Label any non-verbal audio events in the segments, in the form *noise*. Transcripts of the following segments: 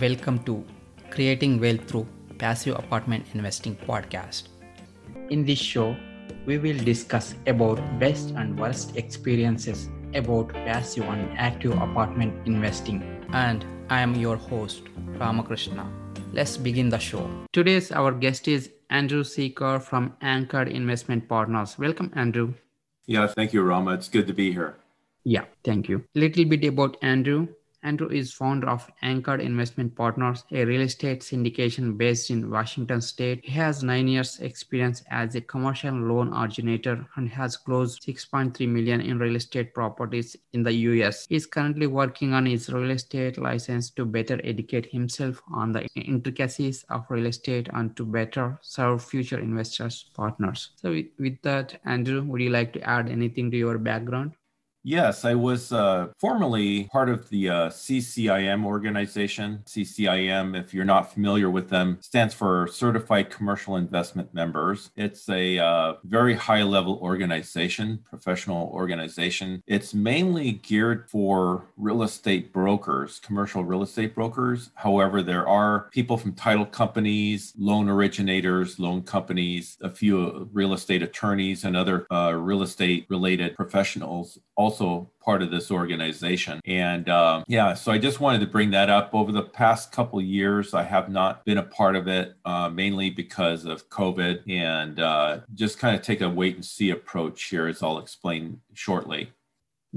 Welcome to Creating Wealth Through Passive Apartment Investing podcast. In this show, we will discuss about best and worst experiences about passive and active apartment investing. And I am your host, Ramakrishna. Let's begin the show. Today's our guest is Andrew Seeker from Anchored Investment Partners. Welcome, Andrew. Yeah, thank you, Rama. It's good to be here. Yeah, thank you. Little bit about Andrew. Andrew is founder of Anchored Investment Partners, a real estate syndication based in Washington state. He has nine years experience as a commercial loan originator and has closed 6.3 million in real estate properties in the US. He is currently working on his real estate license to better educate himself on the intricacies of real estate and to better serve future investors partners. So with, that, Andrew, would you like to add anything to your background? Yes, I was uh, formerly part of the uh, CCIM organization. CCIM, if you're not familiar with them, stands for Certified Commercial Investment Members. It's a uh, very high level organization, professional organization. It's mainly geared for real estate brokers, commercial real estate brokers. However, there are people from title companies, loan originators, loan companies, a few real estate attorneys, and other uh, real estate related professionals also also part of this organization. And uh, yeah, so I just wanted to bring that up. Over the past couple years, I have not been a part of it, uh, mainly because of COVID, and uh, just kind of take a wait and see approach here, as I'll explain shortly.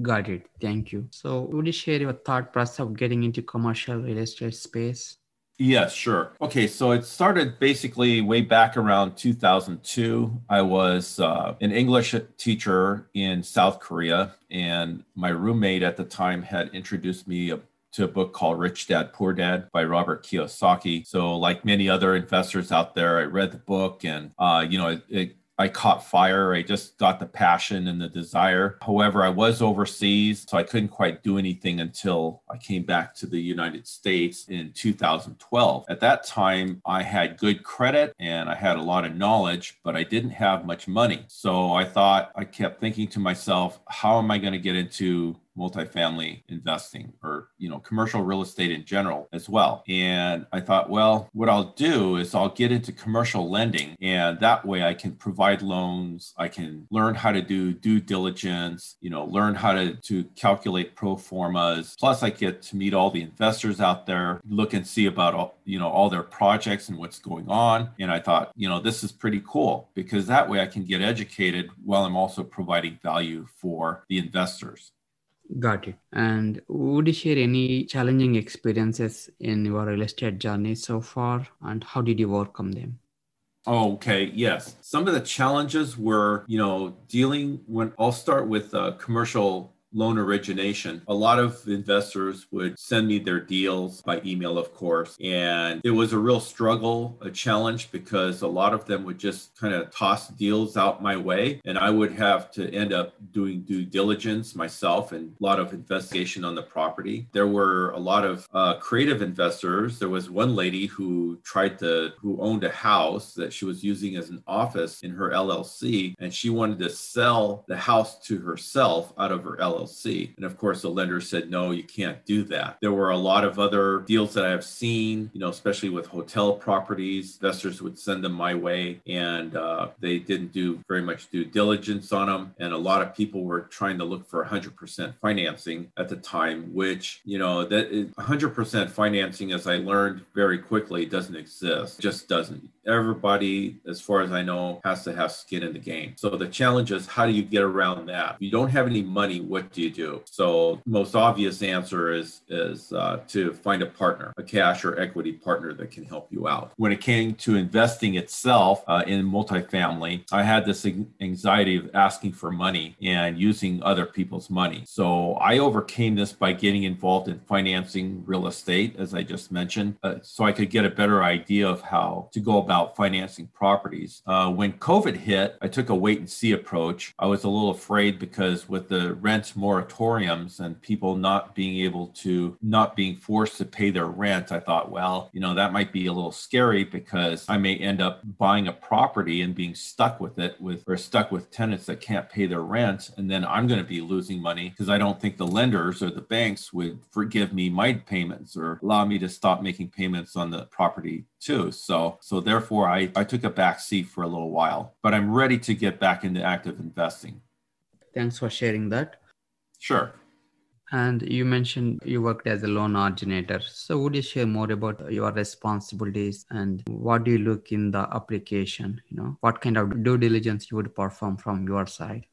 Got it. Thank you. So, would you share your thought process of getting into commercial real estate space? Yes, sure. Okay, so it started basically way back around 2002. I was uh, an English teacher in South Korea, and my roommate at the time had introduced me to a book called Rich Dad Poor Dad by Robert Kiyosaki. So, like many other investors out there, I read the book, and uh, you know, it, it I caught fire. I just got the passion and the desire. However, I was overseas, so I couldn't quite do anything until I came back to the United States in 2012. At that time, I had good credit and I had a lot of knowledge, but I didn't have much money. So I thought, I kept thinking to myself, how am I going to get into multifamily investing or you know commercial real estate in general as well. And i thought well what i'll do is i'll get into commercial lending and that way i can provide loans. I can learn how to do due diligence you know learn how to, to calculate pro formas. Plus i get to meet all the investors out there look and see about all you know all their projects and what's going on. And i thought you know this is pretty cool because that way i can get educated while i'm also providing value for the investors Got it. And would you share any challenging experiences in your real estate journey so far, and how did you overcome them? Okay. Yes. Some of the challenges were, you know, dealing when I'll start with uh, commercial loan origination, a lot of investors would send me their deals by email, of course. And it was a real struggle, a challenge, because a lot of them would just kind of toss deals out my way. And I would have to end up doing due diligence myself and a lot of investigation on the property. There were a lot of uh, creative investors. There was one lady who tried to, who owned a house that she was using as an office in her LLC. And she wanted to sell the house to herself out of her LLC. LLC. And of course, the lender said, no, you can't do that. There were a lot of other deals that I've seen, you know, especially with hotel properties. Investors would send them my way and uh, they didn't do very much due diligence on them. And a lot of people were trying to look for 100% financing at the time, which, you know, that 100% financing, as I learned very quickly, doesn't exist. Just doesn't. Everybody, as far as I know, has to have skin in the game. So the challenge is how do you get around that? If you don't have any money, what do you do? So most obvious answer is is uh, to find a partner, a cash or equity partner that can help you out. When it came to investing itself uh, in multifamily, I had this anxiety of asking for money and using other people's money. So I overcame this by getting involved in financing real estate, as I just mentioned, uh, so I could get a better idea of how to go about financing properties. Uh, when COVID hit, I took a wait and see approach. I was a little afraid because with the rents moratoriums and people not being able to not being forced to pay their rent, I thought, well, you know, that might be a little scary because I may end up buying a property and being stuck with it with or stuck with tenants that can't pay their rent. And then I'm going to be losing money because I don't think the lenders or the banks would forgive me my payments or allow me to stop making payments on the property too. So so therefore I, I took a back seat for a little while, but I'm ready to get back into active investing. Thanks for sharing that. Sure. And you mentioned you worked as a loan originator. So, would you share more about your responsibilities and what do you look in the application? You know, what kind of due diligence you would perform from your side?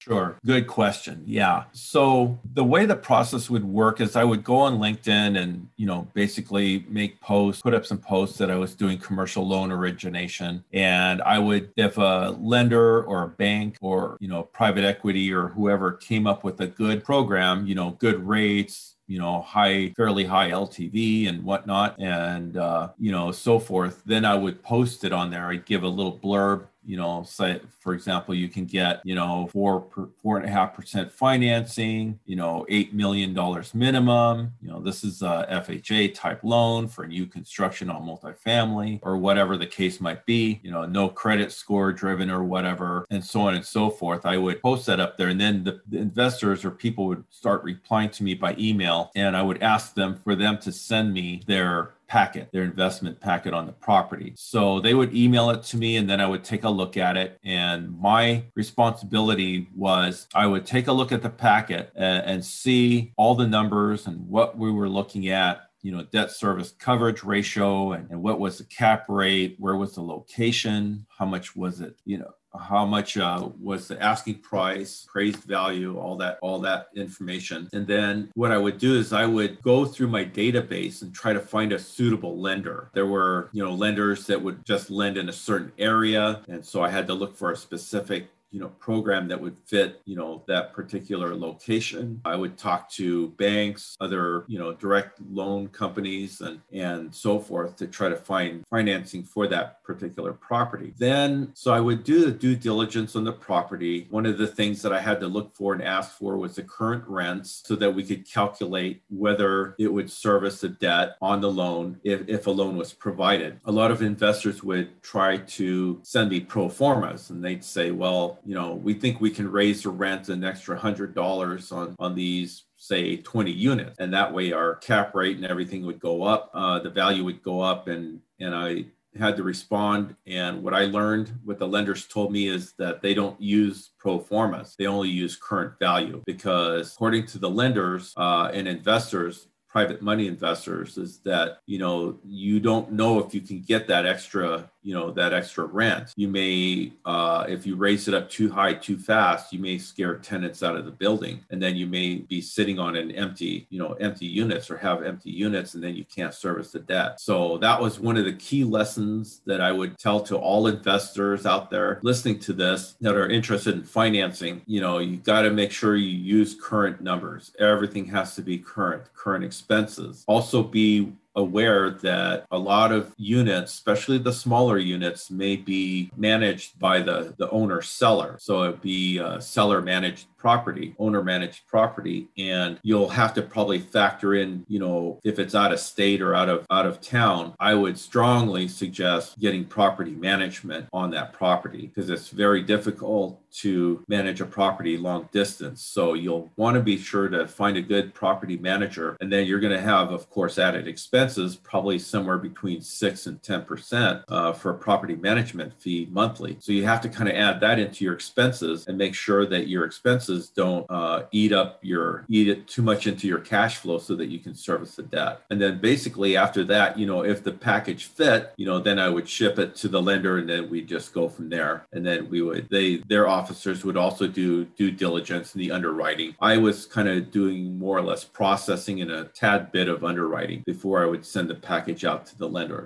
Sure. Good question. Yeah. So the way the process would work is I would go on LinkedIn and, you know, basically make posts, put up some posts that I was doing commercial loan origination. And I would, if a lender or a bank or, you know, private equity or whoever came up with a good program, you know, good rates, you know, high, fairly high LTV and whatnot, and, uh, you know, so forth. Then I would post it on there. I'd give a little blurb you know, say for example, you can get, you know, four four and a half percent financing, you know, eight million dollars minimum. You know, this is a FHA type loan for new construction on multifamily or whatever the case might be. You know, no credit score driven or whatever, and so on and so forth. I would post that up there, and then the, the investors or people would start replying to me by email, and I would ask them for them to send me their packet, their investment packet on the property. So they would email it to me and then I would take a look at it. And my responsibility was I would take a look at the packet and, and see all the numbers and what we were looking at you know debt service coverage ratio and, and, what was the cap rate where was the location how much was it you know how much uh, was the asking price appraised value all that all that information. And then what i would do is i would go through my database and try to find a suitable lender. There were you know lenders that would just lend in a certain area and so i had to look for a specific you know program that would fit you know that particular location. I would talk to banks other you know direct loan companies and and so forth to try to find financing for that particular property. Then so i would do the due diligence on the property. One of the things that i had to look for and ask for was the current rents so that we could calculate whether it would service the debt on the loan if, if a loan was provided. A lot of investors would try to send me pro formas and they'd say well you know, we think we can raise the rent an extra hundred dollars on on these say 20 units. And that way our cap rate and everything would go up uh, the value would go up. And and i had to respond. And what i learned what the lenders told me is that they don't use pro formas. They only use current value because according to the lenders uh, and investors private money investors is that you know you don't know if you can get that extra you know that extra rent. You may uh, if you raise it up too high too fast you may scare tenants out of the building. And then you may be sitting on an empty you know empty units or have empty units and then you can't service the debt. So that was one of the key lessons that i would tell to all investors out there listening to this that are interested in financing. You know you got to make sure you use current numbers. Everything has to be current current expenses also be aware that a lot of units, especially the smaller units, may be managed by the, the owner seller. So it'd be a seller managed property, owner managed property, and you'll have to probably factor in, you know, if it's out of state or out of out of town, I would strongly suggest getting property management on that property because it's very difficult to manage a property long distance. So you'll want to be sure to find a good property manager and then you're going to have of course added expenses probably somewhere between 6 and 10% uh, for a property management fee monthly. So you have to kind of add that into your expenses and make sure that your expenses don't uh, eat up your eat it too much into your cash flow so that you can service the debt and then basically after that you know if the package fit you know then i would ship it to the lender and then we just go from there and then we would they their officers would also do due diligence in the underwriting i was kind of doing more or less processing and a tad bit of underwriting before i would send the package out to the lender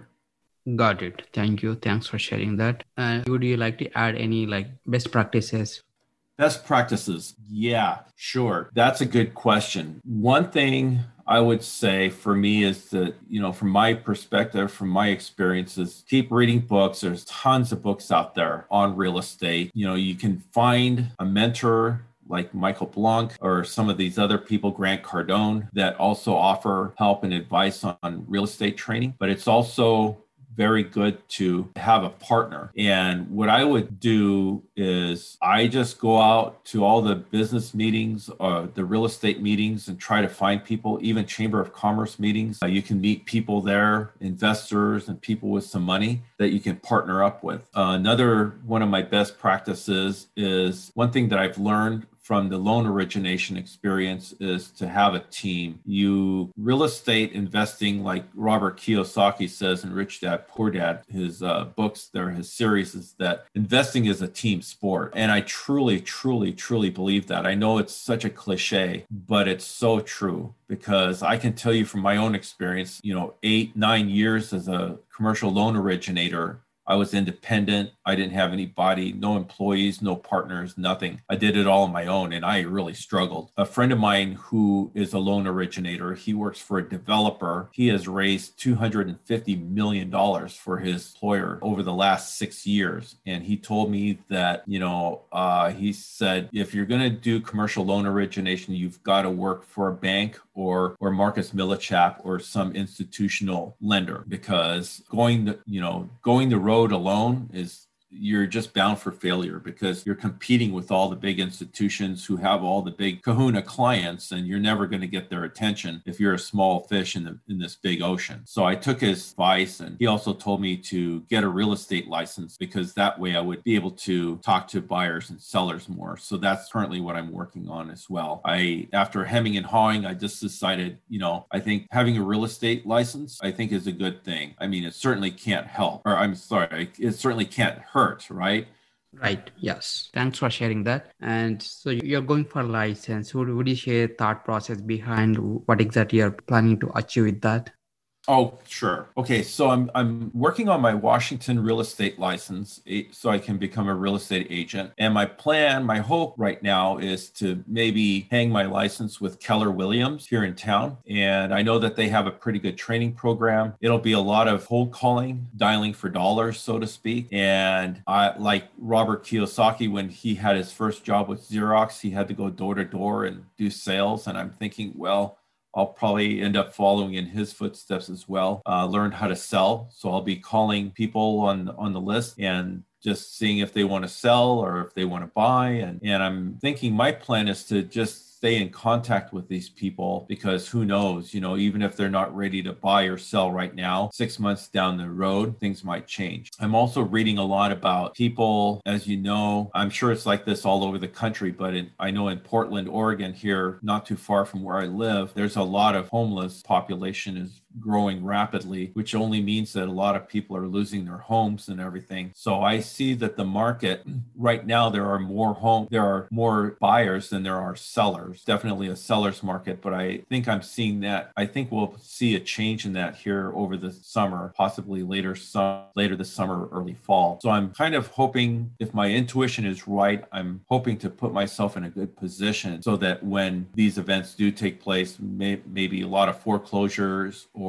got it thank you thanks for sharing that uh, would you like to add any like best practices Best practices. Yeah, sure. That's a good question. One thing I would say for me is that, you know, from my perspective, from my experiences, keep reading books. There's tons of books out there on real estate. You know, you can find a mentor like Michael Blank or some of these other people, Grant Cardone, that also offer help and advice on real estate training. But it's also very good to have a partner. And what I would do is I just go out to all the business meetings, uh, the real estate meetings, and try to find people, even Chamber of Commerce meetings. Uh, you can meet people there, investors and people with some money that you can partner up with. Uh, another one of my best practices is one thing that I've learned from the loan origination experience is to have a team. You real estate investing, like Robert Kiyosaki says in Rich Dad Poor Dad, his uh, books, there, his series is that investing is a team sport. And I truly, truly, truly believe that. I know it's such a cliche, but it's so true because I can tell you from my own experience, you know, eight, nine years as a commercial loan originator, I was independent. I didn't have anybody, no employees, no partners, nothing. I did it all on my own and I really struggled. A friend of mine who is a loan originator, he works for a developer. He has raised $250 million for his employer over the last six years. And he told me that, you know, uh, he said, if you're going to do commercial loan origination, you've got to work for a bank or or Marcus Millichap or some institutional lender because going the you know going the road alone is you're just bound for failure because you're competing with all the big institutions who have all the big kahuna clients and you're never going to get their attention if you're a small fish in the in this big ocean. So I took his advice and he also told me to get a real estate license because that way I would be able to talk to buyers and sellers more. So that's currently what I'm working on as well. I after hemming and hawing I just decided, you know, I think having a real estate license I think is a good thing. I mean, it certainly can't help or I'm sorry, it certainly can't hurt hurt, right? Right. Yes. Thanks for sharing that. And so you're going for license. Would, would you share thought process behind what exactly you're planning to achieve with that? Oh, sure. Okay, so I'm I'm working on my Washington real estate license eh, so I can become a real estate agent. And my plan, my hope right now is to maybe hang my license with Keller Williams here in town. And I know that they have a pretty good training program. It'll be a lot of cold calling, dialing for dollars, so to speak. And I like Robert Kiyosaki when he had his first job with Xerox, he had to go door to door and do sales. And I'm thinking, well, I'll probably end up following in his footsteps as well. Uh, learned how to sell, so I'll be calling people on on the list and just seeing if they want to sell or if they want to buy. And and I'm thinking my plan is to just stay in contact with these people because who knows, you know, even if they're not ready to buy or sell right now, six months down the road, things might change. I'm also reading a lot about people, as you know, I'm sure it's like this all over the country, but in, I know in Portland, Oregon, here, not too far from where I live, there's a lot of homeless population is growing rapidly, which only means that a lot of people are losing their homes and everything. So I see that the market right now there are more home there are more buyers than there are sellers. Definitely a seller's market, but I think I'm seeing that I think we'll see a change in that here over the summer, possibly later some later this summer early fall. So I'm kind of hoping if my intuition is right, I'm hoping to put myself in a good position so that when these events do take place, may, maybe a lot of foreclosures or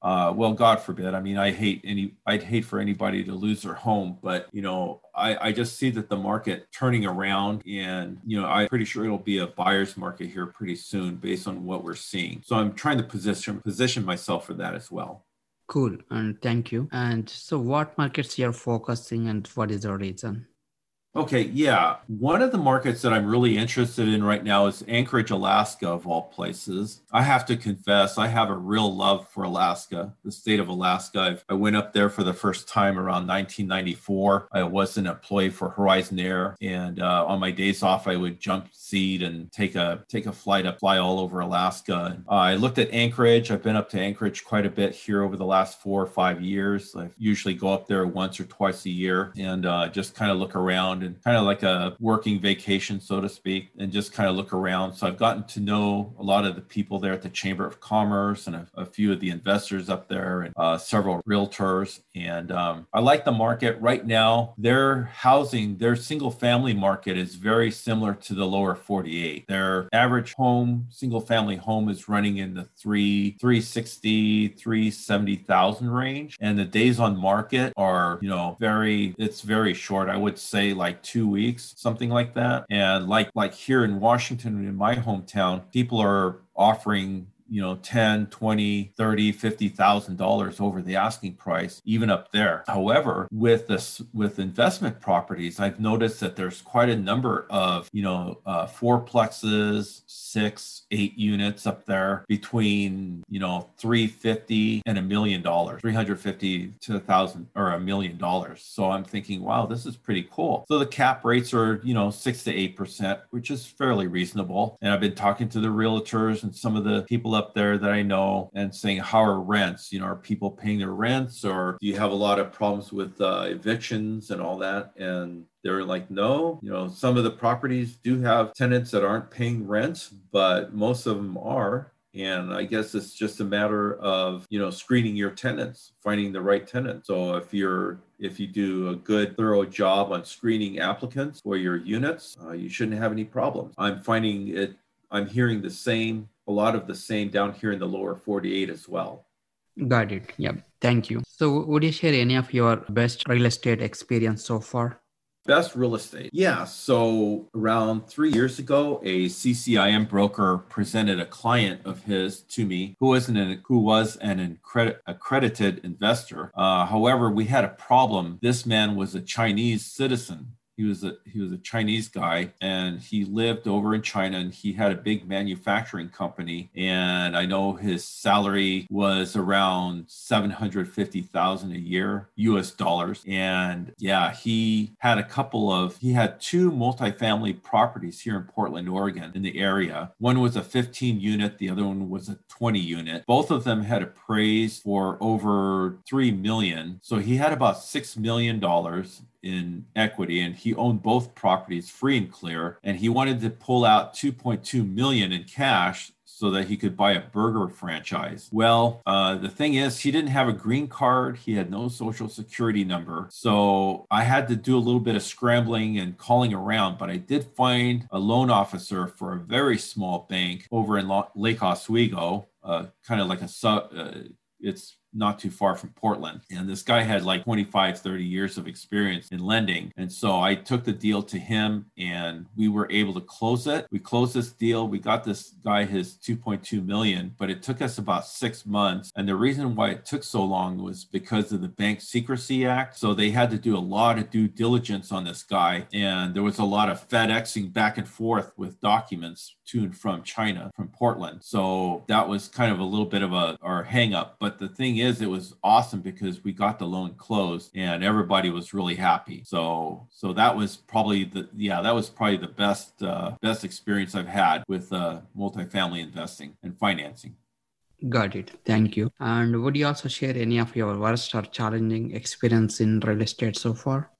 uh, well, God forbid. I mean, I hate any, I'd hate for anybody to lose their home, but you know, I, I just see that the market turning around, and you know, I'm pretty sure it'll be a buyer's market here pretty soon, based on what we're seeing. So I'm trying to position position myself for that as well. Cool, and thank you. And so, what markets you're focusing, and what is the reason? Okay, yeah. One of the markets that I'm really interested in right now is Anchorage, Alaska, of all places. I have to confess, I have a real love for Alaska, the state of Alaska. I've, i went up there for the first time around 1994. I was an employee for Horizon Air, and uh, on my days off, I would jump seat and take a take a flight up, fly all over Alaska. Uh, I looked at Anchorage. I've been up to Anchorage quite a bit here over the last four or five years. I usually go up there once or twice a year and uh, just kind of look around around and kind of like a working vacation, so to speak, and just kind of look around. So I've gotten to know a lot of the people there at the Chamber of Commerce and a, a few of the investors up there and uh, several realtors. And um, I like the market right now. Their housing, their single family market is very similar to the lower 48. Their average home, single family home is running in the three, 360, 370,000 range. And the days on market are, you know, very, it's very short. I would say like like two weeks, something like that. And like like here in Washington, in my hometown, people are offering you know 10 20 30 50 thousand dollars over the asking price even up there. However with this with investment properties i've noticed that there's quite a number of you know uh, fourplexes six eight units up there between you know 350 and a million dollars 350 to a thousand or a million dollars. So i'm thinking wow this is pretty cool. So the cap rates are you know six to eight percent which is fairly reasonable. And i've been talking to the realtors and some of the people up there that I know and saying, how are rents? You know, are people paying their rents or do you have a lot of problems with uh, evictions and all that? And they're like, no, you know, some of the properties do have tenants that aren't paying rent, but most of them are. And I guess it's just a matter of, you know, screening your tenants, finding the right tenant. So if you're if you do a good, thorough job on screening applicants for your units, uh, you shouldn't have any problems. I'm finding it, I'm hearing the same a lot of the same down here in the lower 48 as well. Got it. Yep. Thank you. So, would you share any of your best real estate experience so far? Best real estate. Yeah. So around three years ago, a CCIM broker presented a client of his to me who was an who was an accredited investor. Uh, however, we had a problem. This man was a Chinese citizen he was a he was a Chinese guy and he lived over in China and he had a big manufacturing company. And I know his salary was around 750,000 a year US dollars. And yeah he had a couple of he had two multifamily properties here in Portland Oregon in the area. One was a 15 unit the other one was a 20 unit. Both of them had appraised for over 3 million. So he had about 6 million dollars in equity and he owned both properties free and clear and he wanted to pull out 2.2 million in cash so that he could buy a burger franchise. Well, uh, the thing is, he didn't have a green card. He had no social security number. So I had to do a little bit of scrambling and calling around, but I did find a loan officer for a very small bank over in Lake Oswego, uh, kind of like a sub. Uh, it's not too far from Portland. And this guy had like 25, 30 years of experience in lending. And so I took the deal to him and we were able to close it. We closed this deal. We got this guy his 2.2 million, but it took us about six months. And the reason why it took so long was because of the Bank Secrecy Act. So they had to do a lot of due diligence on this guy. And there was a lot of FedExing back and forth with documents to and from China, from Portland. So that was kind of a little bit of a our hang up. But the thing is, it was awesome because we got the loan closed and everybody was really happy. So so that was probably the yeah that was probably the best uh, best experience I've had with uh, multifamily investing and financing. Got it. Thank you. And would you also share any of your worst or challenging experience in real estate so far?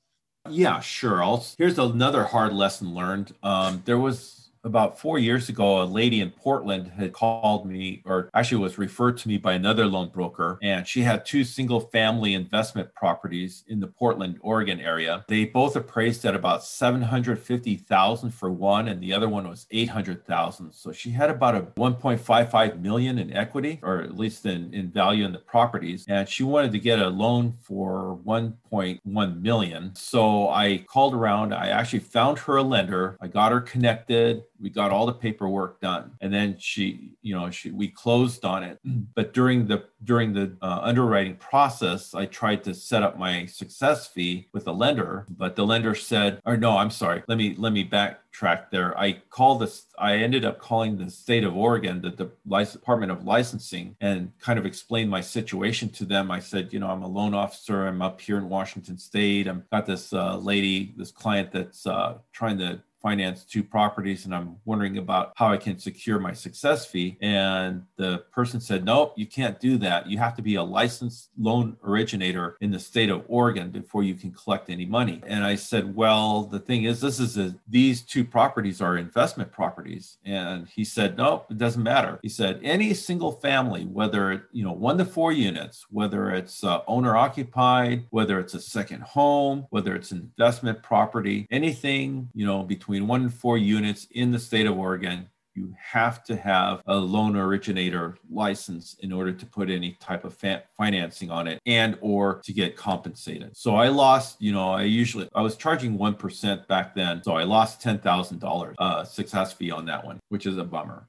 Yeah, sure. I'll, here's another hard lesson learned. Um, there was about four years ago, a lady in Portland had called me, or actually was referred to me by another loan broker, and she had two single family investment properties in the Portland, Oregon area. They both appraised at about 750,000 for one, and the other one was 800,000. So she had about a 1.55 million in equity, or at least in, in value in the properties, and she wanted to get a loan for 1.1 million. So I called around. I actually found her a lender. I got her connected we got all the paperwork done. And then she you know she we closed on it. But during the during the uh, underwriting process i tried to set up my success fee with the lender but the lender said or no i'm sorry. Let me let me backtrack there. I called this i ended up calling the state of oregon the, the department of licensing and kind of explained my situation to them. I said you know i'm a loan officer. I'm up here in washington state. I've got this uh, lady this client that's uh, trying to finance two properties and I'm wondering about how I can secure my success fee. And the person said, Nope, you can't do that. You have to be a licensed loan originator in the state of Oregon before you can collect any money. And I said, Well, the thing is, this is a, these two properties are investment properties. And he said, Nope, it doesn't matter. He said, Any single family, whether, you know, one to four units, whether it's uh, owner occupied, whether it's a second home, whether it's an investment property, anything, you know, between between one and four units in the state of Oregon, you have to have a loan originator license in order to put any type of fa- financing on it and or to get compensated. So I lost, you know, I usually I was charging 1% back then. So I lost $10,000 uh, success fee on that one, which is a bummer.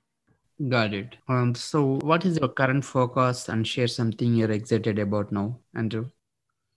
Got it. Um, so what is your current focus and share something you're excited about now, Andrew?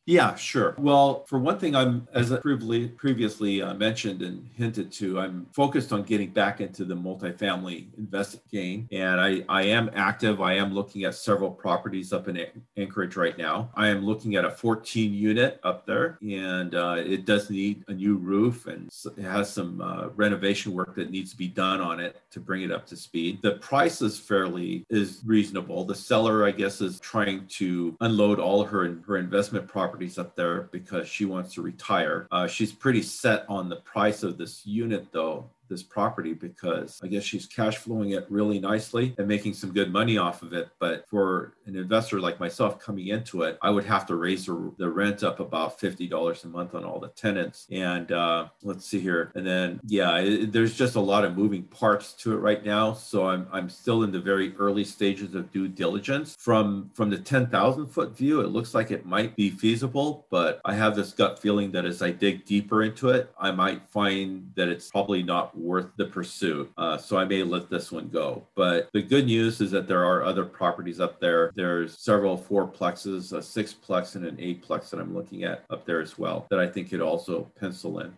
Yeah, sure. Well, for one thing, I'm, as I previously uh, mentioned and hinted to, I'm focused on getting back into the multifamily investing game. And I, I am active. I am looking at several properties up in Anchorage right now. I am looking at a 14 unit up there, and uh, it does need a new roof and it has some uh, renovation work that needs to be done on it to bring it up to speed. The price is fairly is reasonable. The seller, I guess, is trying to unload all her her investment property properties up there because she wants to retire. Uh, she's pretty set on the price of this unit, though, this property because I guess she's cash flowing it really nicely and making some good money off of it. But for an investor like myself coming into it, I would have to raise the, rent up about $50 a month on all the tenants. And uh, let's see here. And then, yeah, it, there's just a lot of moving parts to it right now. So I'm, I'm still in the very early stages of due diligence. From, from the 10,000 foot view, it looks like it might be feasible, but I have this gut feeling that as I dig deeper into it, I might find that it's probably not worth the pursuit. Uh, so I may let this one go. But the good news is that there are other properties up there. There's several fourplexes, a sixplex, and an eightplex that I'm looking at up there as well that I think could also pencil in.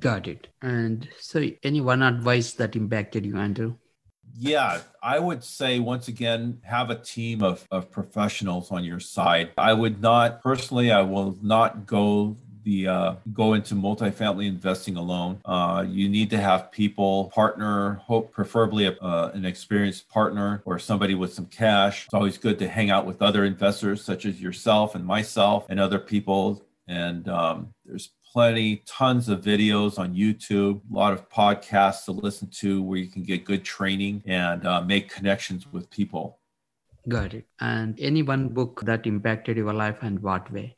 Got it. And so, any one advice that impacted you, Andrew? Yeah, I would say once again, have a team of, of professionals on your side. I would not, personally, I will not go the uh, go into multifamily investing alone. Uh, you need to have people partner, hope preferably a, uh, an experienced partner or somebody with some cash. It's always good to hang out with other investors such as yourself and myself and other people. And um, there's plenty, tons of videos on YouTube, a lot of podcasts to listen to where you can get good training and uh, make connections with people. Got it. And any one book that impacted your life and what way?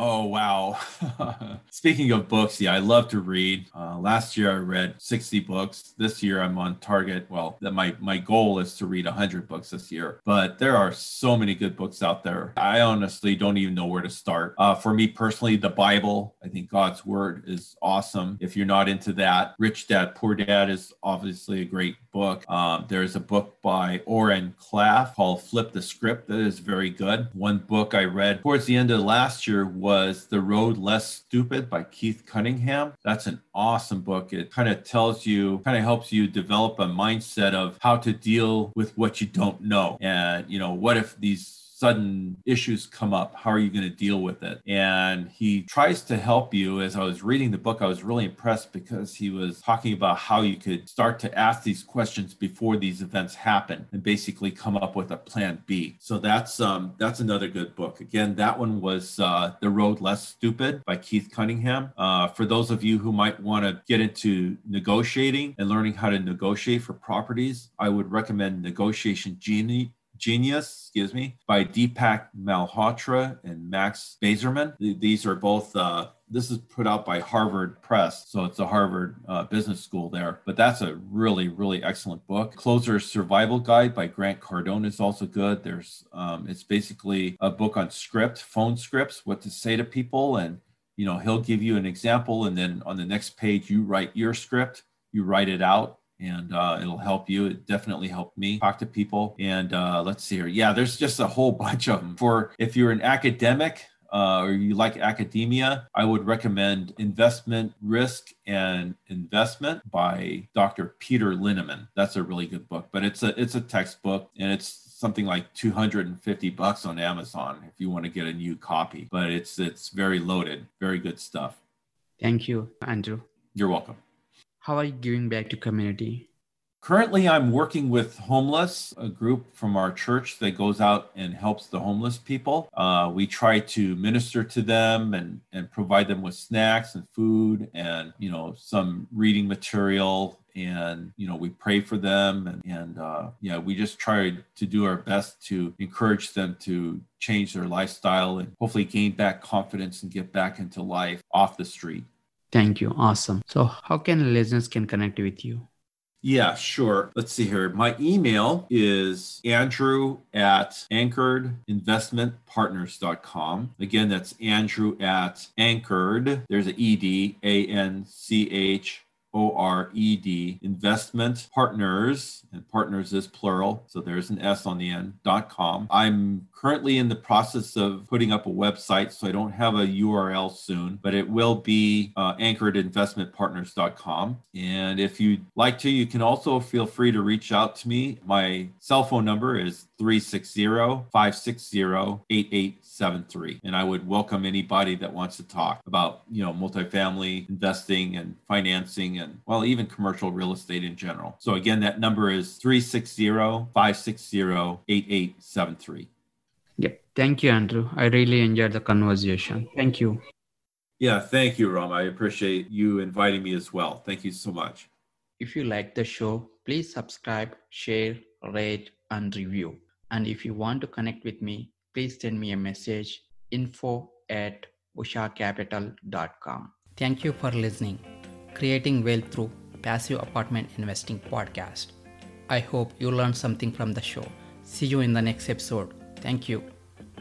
Oh, wow. *laughs* Speaking of books, yeah, I love to read. Uh, last year I read 60 books. This year I'm on target. Well, that my, my goal is to read 100 books this year, but there are so many good books out there. I honestly don't even know where to start. Uh, for me personally, the Bible, I think God's word is awesome. If you're not into that, Rich Dad, Poor Dad is obviously a great book. Um, there's a book by Oren Klaff called Flip the Script that is very good. One book I read towards the end of last year was The Road Less Stupid by Keith Cunningham. That's an awesome book. It kind of tells you, kind of helps you develop a mindset of how to deal with what you don't know. And, you know, what if these sudden issues come up how are you going to deal with it? And he tries to help you. As i was reading the book i was really impressed because he was talking about how you could start to ask these questions before these events happen and basically come up with a plan b. So that's um that's another good book. Again that one was uh, the road less stupid by keith cunningham. Uh, for those of you who might want to get into negotiating and learning how to negotiate for properties i would recommend negotiation genie Genius, excuse me, by Deepak Malhotra and Max Bazerman. These are both, uh, this is put out by Harvard Press, so it's a Harvard uh, business school there. But that's a really, really excellent book. Closer Survival Guide by Grant Cardone is also good. There's, um, it's basically a book on script, phone scripts, what to say to people, and you know he'll give you an example, and then on the next page you write your script, you write it out, and uh, it'll help you. It definitely helped me talk to people. And uh, let's see here. Yeah, there's just a whole *laughs* bunch of them. For if you're an academic, uh, or you like academia, I would recommend Investment Risk and Investment by Dr. Peter Linneman. That's a really good book, but it's a it's a textbook and it's something like 250 bucks on Amazon if you want to get a new copy. But it's it's very loaded, very good stuff. Thank you, Andrew. You're welcome. How are you giving back to community? Currently, I'm working with Homeless, a group from our church that goes out and helps the homeless people. Uh, we try to minister to them and, and provide them with snacks and food and, you know, some reading material. And, you know, we pray for them. And, and uh, yeah, we just try to do our best to encourage them to change their lifestyle and hopefully gain back confidence and get back into life off the street. Thank you. Awesome. So how can listeners can connect with you? Yeah, sure. Let's see here. My email is andrew at anchoredinvestmentpartners.com. Again, that's andrew at anchored. There's an ED, A N C H O R E D, investment partners, and partners is plural, so there's an S on the end, dot com. I'm currently in the process of putting up a website, so I don't have a URL soon, but it will be uh, anchoredinvestmentpartners.com. And if you'd like to, you can also feel free to reach out to me. My cell phone number is 360 560 8873. And I would welcome anybody that wants to talk about, you know, multifamily investing and financing and, well, even commercial real estate in general. So again, that number is 360 560 8873. Yep. Thank you, Andrew. I really enjoyed the conversation. Thank you. Yeah, thank you, Ram. I appreciate you inviting me as well. Thank you so much. If you like the show, please subscribe, share, rate, and review. And if you want to connect with me, please send me a message info at ushacapital.com. Thank you for listening. Creating Wealth Through Passive Apartment Investing Podcast. I hope you learned something from the show. See you in the next episode. Thank you.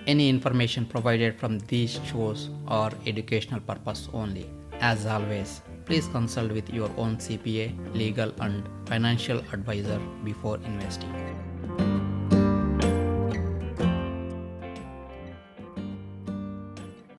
Any information provided from these shows are educational purpose only. As always, please consult with your own CPA, legal, and financial advisor before investing.